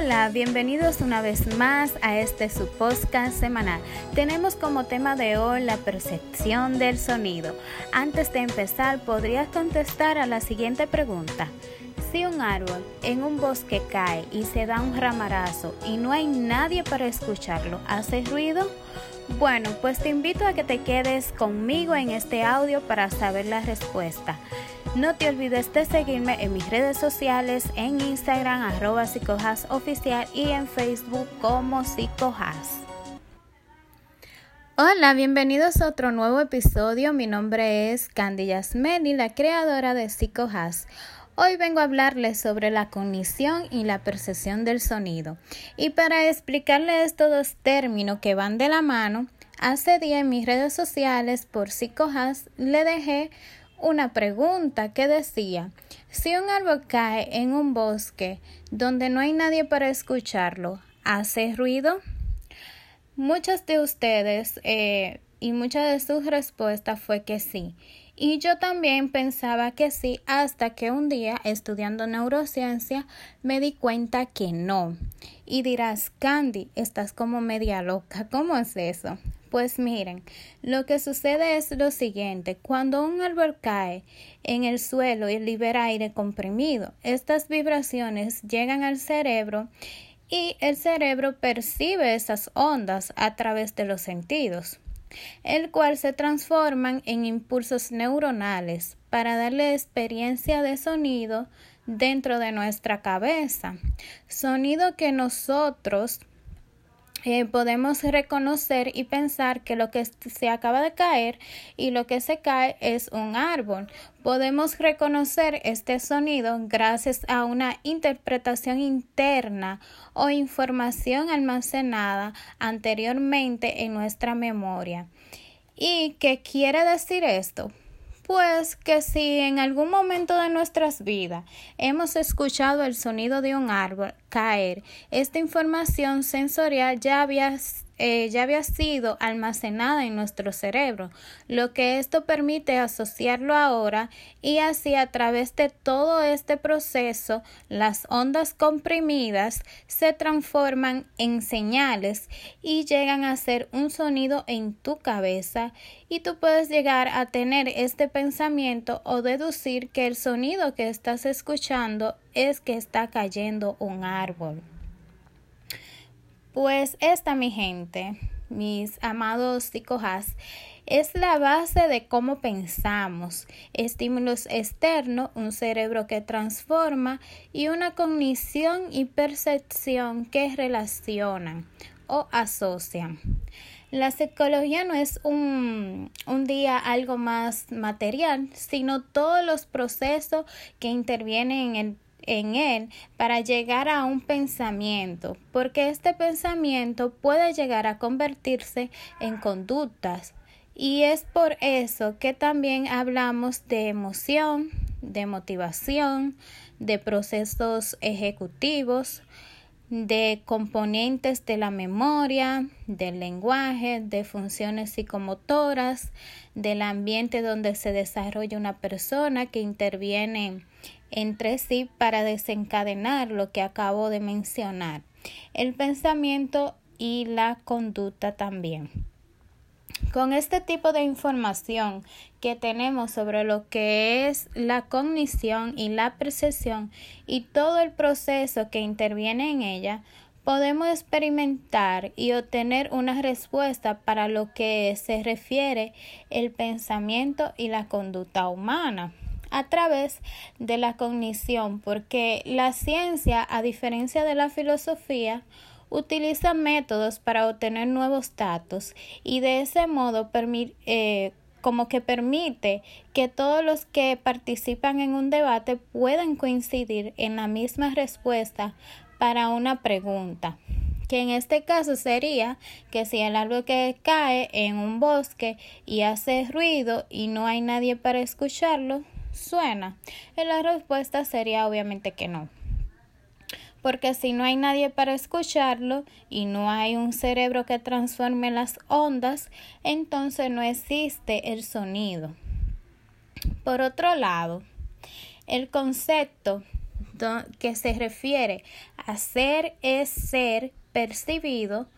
Hola, bienvenidos una vez más a este su podcast semanal. Tenemos como tema de hoy la percepción del sonido. Antes de empezar, ¿podrías contestar a la siguiente pregunta? Si un árbol en un bosque cae y se da un ramarazo y no hay nadie para escucharlo, ¿hace ruido? Bueno, pues te invito a que te quedes conmigo en este audio para saber la respuesta. No te olvides de seguirme en mis redes sociales, en Instagram arroba y en Facebook como psicojas. Hola, bienvenidos a otro nuevo episodio. Mi nombre es Candy Yasmeni, la creadora de Psicojas. Hoy vengo a hablarles sobre la cognición y la percepción del sonido. Y para explicarles estos dos términos que van de la mano, hace día en mis redes sociales por Psicojas le dejé una pregunta que decía, si un árbol cae en un bosque donde no hay nadie para escucharlo, ¿hace ruido? Muchas de ustedes eh, y muchas de sus respuestas fue que sí. Y yo también pensaba que sí hasta que un día estudiando neurociencia me di cuenta que no. Y dirás, Candy, estás como media loca. ¿Cómo es eso? Pues miren, lo que sucede es lo siguiente, cuando un árbol cae en el suelo y libera aire comprimido, estas vibraciones llegan al cerebro y el cerebro percibe esas ondas a través de los sentidos, el cual se transforman en impulsos neuronales para darle experiencia de sonido dentro de nuestra cabeza, sonido que nosotros eh, podemos reconocer y pensar que lo que se acaba de caer y lo que se cae es un árbol. Podemos reconocer este sonido gracias a una interpretación interna o información almacenada anteriormente en nuestra memoria. ¿Y qué quiere decir esto? Pues que si en algún momento de nuestras vidas hemos escuchado el sonido de un árbol caer, esta información sensorial ya había eh, ya había sido almacenada en nuestro cerebro, lo que esto permite asociarlo ahora y así a través de todo este proceso las ondas comprimidas se transforman en señales y llegan a ser un sonido en tu cabeza y tú puedes llegar a tener este pensamiento o deducir que el sonido que estás escuchando es que está cayendo un árbol. Pues esta, mi gente, mis amados psicojas, es la base de cómo pensamos, estímulos externos, un cerebro que transforma y una cognición y percepción que relacionan o asocian. La psicología no es un, un, día algo más material, sino todos los procesos que intervienen en el en él para llegar a un pensamiento, porque este pensamiento puede llegar a convertirse en conductas. Y es por eso que también hablamos de emoción, de motivación, de procesos ejecutivos, de componentes de la memoria, del lenguaje, de funciones psicomotoras, del ambiente donde se desarrolla una persona que interviene entre sí para desencadenar lo que acabo de mencionar, el pensamiento y la conducta también. Con este tipo de información que tenemos sobre lo que es la cognición y la percepción y todo el proceso que interviene en ella, podemos experimentar y obtener una respuesta para lo que se refiere el pensamiento y la conducta humana a través de la cognición, porque la ciencia, a diferencia de la filosofía, utiliza métodos para obtener nuevos datos y de ese modo eh, como que permite que todos los que participan en un debate puedan coincidir en la misma respuesta para una pregunta que en este caso sería que si el árbol que cae en un bosque y hace ruido y no hay nadie para escucharlo, suena? Y la respuesta sería obviamente que no. Porque si no hay nadie para escucharlo y no hay un cerebro que transforme las ondas, entonces no existe el sonido. Por otro lado, el concepto que se refiere a ser es ser percibido,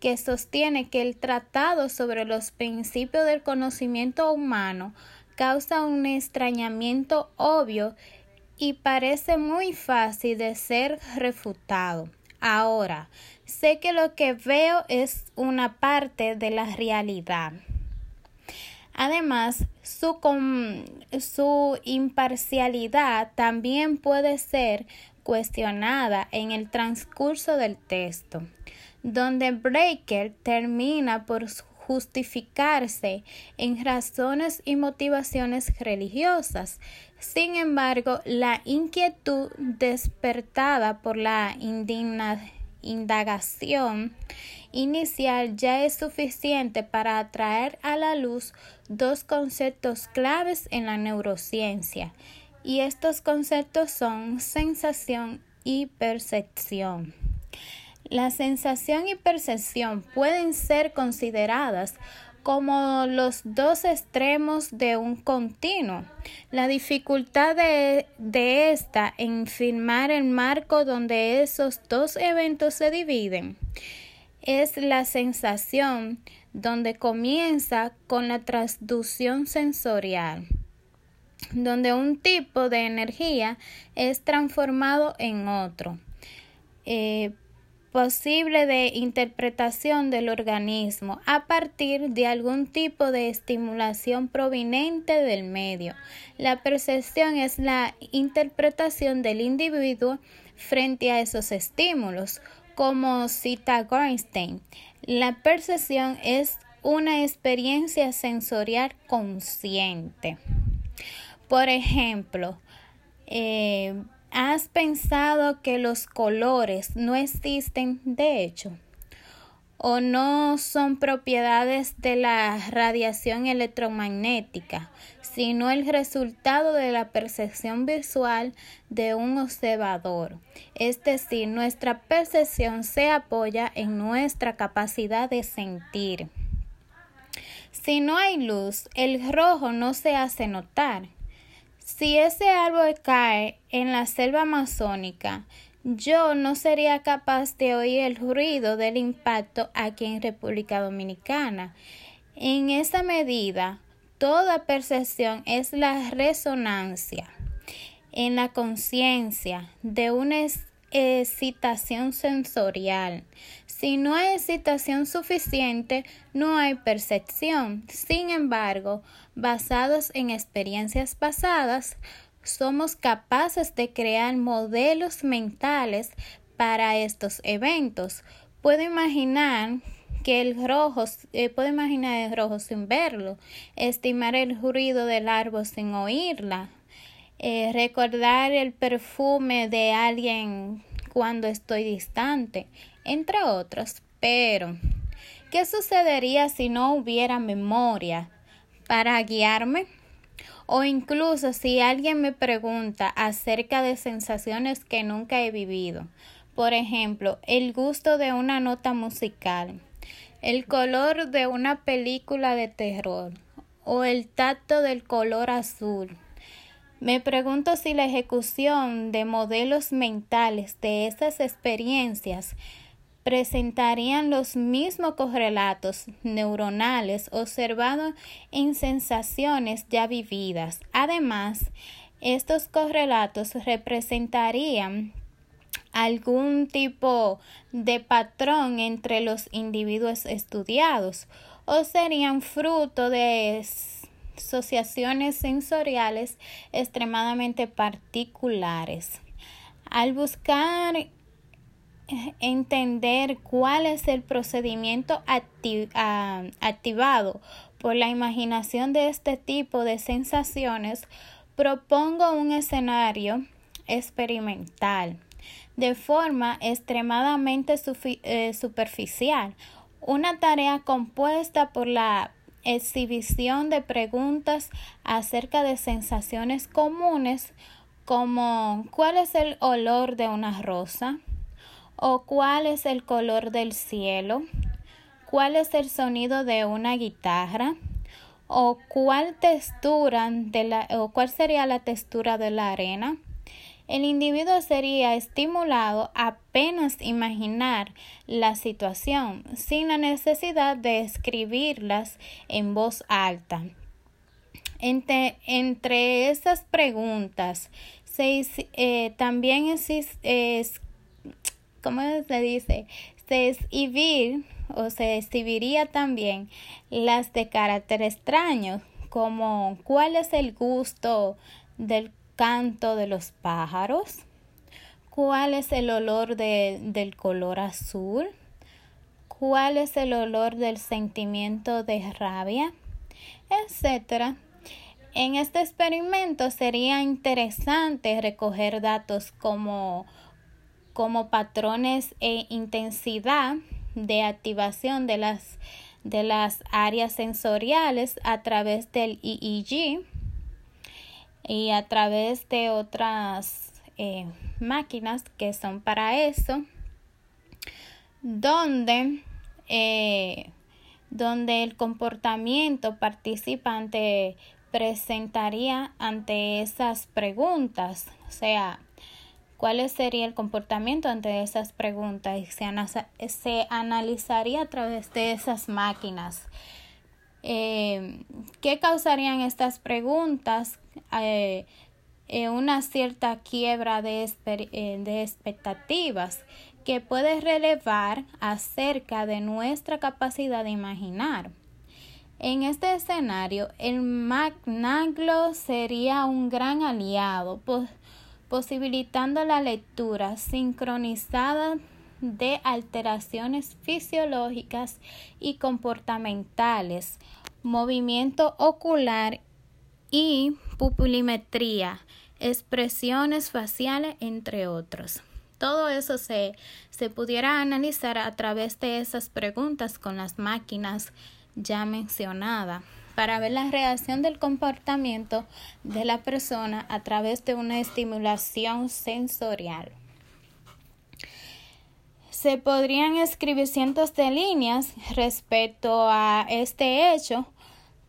que sostiene que el tratado sobre los principios del conocimiento humano causa un extrañamiento obvio y parece muy fácil de ser refutado. Ahora, sé que lo que veo es una parte de la realidad. Además, su, su, imparcialidad también puede ser cuestionada en el transcurso del texto, donde Breaker termina por justificarse en razones y motivaciones religiosas. Sin embargo, la inquietud despertada por la indagación inicial ya es suficiente para atraer a la luz dos conceptos claves en la neurociencia, y estos conceptos son sensación y percepción. La sensación y percepción pueden ser consideradas como los dos extremos de un continuo. La dificultad de, de, esta en firmar el marco donde esos dos eventos se dividen es la sensación donde comienza con la transducción sensorial, donde un tipo de energía es transformado en otro. Eh, posible de interpretación del organismo a partir de algún tipo de estimulación proveniente del medio. La percepción es la interpretación del individuo frente a esos estímulos. Como cita Gornstein, la percepción es una experiencia sensorial consciente. Por ejemplo, eh, ¿Has pensado que los colores no existen de hecho? ¿O no son propiedades de la radiación electromagnética, sino el resultado de la percepción visual de un observador? Es decir, nuestra percepción se apoya en nuestra capacidad de sentir. Si no hay luz, el rojo no se hace notar. Si ese árbol cae en la selva amazónica, yo no sería capaz de oír el ruido del impacto aquí en República Dominicana. En esa medida, toda percepción es la resonancia en la conciencia de una excitación sensorial. Si no hay excitación suficiente, no hay percepción. Sin embargo, basados en experiencias pasadas, somos capaces de crear modelos mentales para estos eventos. Puedo imaginar que el rojo, eh, puedo imaginar el rojo sin verlo, estimar el ruido del árbol sin oírla, eh, recordar el perfume de alguien cuando estoy distante, entre otros. Pero, ¿qué sucedería si no hubiera memoria para guiarme? O incluso si alguien me pregunta acerca de sensaciones que nunca he vivido. Por ejemplo, el gusto de una nota musical, el color de una película de terror o el tacto del color azul me pregunto si la ejecución de modelos mentales de esas experiencias presentarían los mismos correlatos neuronales observados en sensaciones ya vividas. Además, estos correlatos representarían algún tipo de patrón entre los individuos estudiados o serían fruto de asociaciones sensoriales extremadamente particulares. Al buscar entender cuál es el procedimiento activado por la imaginación de este tipo de sensaciones, propongo un escenario experimental de forma extremadamente eh, superficial, una tarea compuesta por la exhibición de preguntas acerca de sensaciones comunes como ¿cuál es el olor de una rosa? O ¿cuál es el color del cielo? ¿Cuál es el sonido de una guitarra? o cuál textura de la o cuál sería la textura de la arena el individuo sería estimulado a apenas imaginar la situación sin la necesidad de escribirlas en voz alta. Entre, entre esas preguntas eh, también existe, ¿cómo se dice? Se exhibir o se exhibiría también las de carácter extraño, como cuál es el gusto del canto de los pájaros, cuál es el olor de, del color azul, cuál es el olor del sentimiento de rabia, etcétera. En este experimento sería interesante recoger datos como, como patrones e intensidad de activación de las, de las áreas sensoriales a través del EEG y a través de otras eh, máquinas que son para eso, donde, eh, donde el comportamiento participante presentaría ante esas preguntas, o sea, cuál sería el comportamiento ante esas preguntas y se, analizaría a través de esas máquinas. Eh, ¿Qué causarían estas preguntas? Eh, eh, una cierta quiebra de, expectativas que puede relevar acerca de nuestra capacidad de imaginar. En este escenario, el Magnaglo sería un gran aliado, posibilitando la lectura sincronizada de alteraciones fisiológicas y comportamentales, movimiento ocular y pupilometría, expresiones faciales, entre otros. Todo eso se, se pudiera analizar a través de esas preguntas con las máquinas ya mencionadas para ver la reacción del comportamiento de la persona a través de una estimulación sensorial. Se podrían escribir cientos de líneas respecto a este hecho,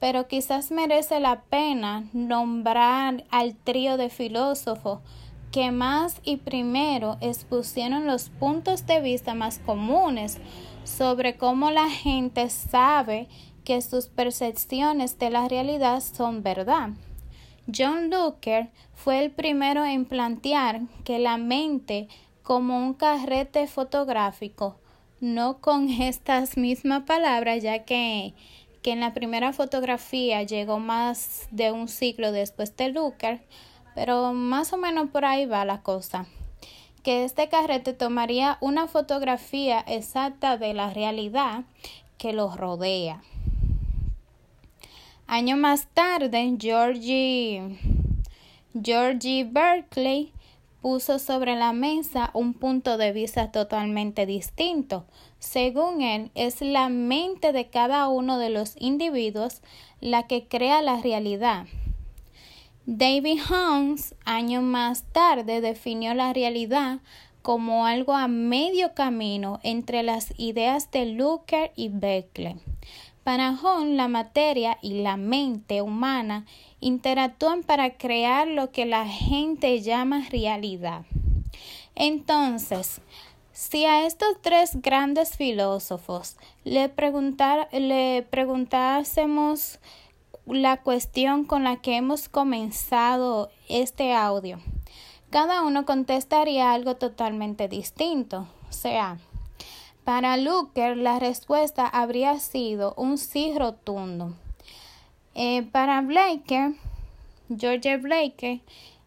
pero quizás merece la pena nombrar al trío de filósofos que más y primero expusieron los puntos de vista más comunes sobre cómo la gente sabe que sus percepciones de la realidad son verdad. John Looker fue el primero en plantear que la mente como un carrete fotográfico, no con estas mismas palabras, ya que, que en la primera fotografía llegó más de un siglo después de Lucar, pero más o menos por ahí va la cosa que este carrete tomaría una fotografía exacta de la realidad que los rodea. Año más tarde, Georgie, Berkeley puso sobre la mesa un punto de vista totalmente distinto. Según él, es la mente de cada uno de los individuos la que crea la realidad. David Holmes, años más tarde, definió la realidad como algo a medio camino entre las ideas de Luker y Beckley. Para la materia y la mente humana interactúan para crear lo que la gente llama realidad. Entonces, si a estos tres grandes filósofos le, preguntar, le preguntásemos la cuestión con la que hemos comenzado este audio, cada uno contestaría algo totalmente distinto. Sea, para Luker la respuesta habría sido un sí rotundo. Eh, para Blake, George Blake,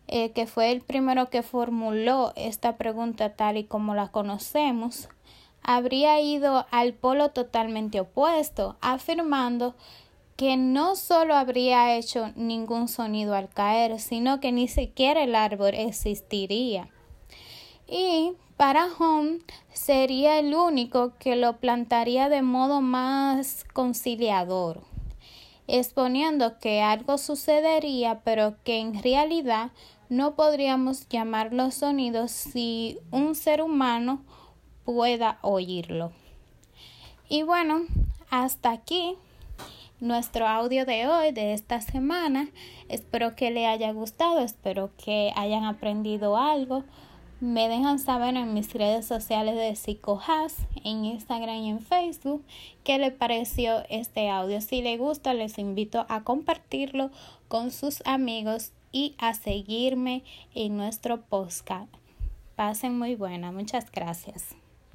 eh, que fue el primero que formuló esta pregunta tal y como la conocemos, habría ido al polo totalmente opuesto, afirmando que no solo habría hecho ningún sonido al caer, sino que ni siquiera el árbol existiría. Y para Home sería el único que lo plantaría de modo más conciliador exponiendo que algo sucedería, pero que en realidad no podríamos llamar los sonidos si un ser humano pueda oírlo. Y bueno, hasta aquí nuestro audio de hoy, de esta semana. Espero que le haya gustado, espero que hayan aprendido algo. Me dejan saber en mis redes sociales de PsicoHas, en Instagram y en Facebook, qué le pareció este audio. Si le gusta, les invito a compartirlo con sus amigos y a seguirme en nuestro podcast. Pasen muy buena. Muchas gracias.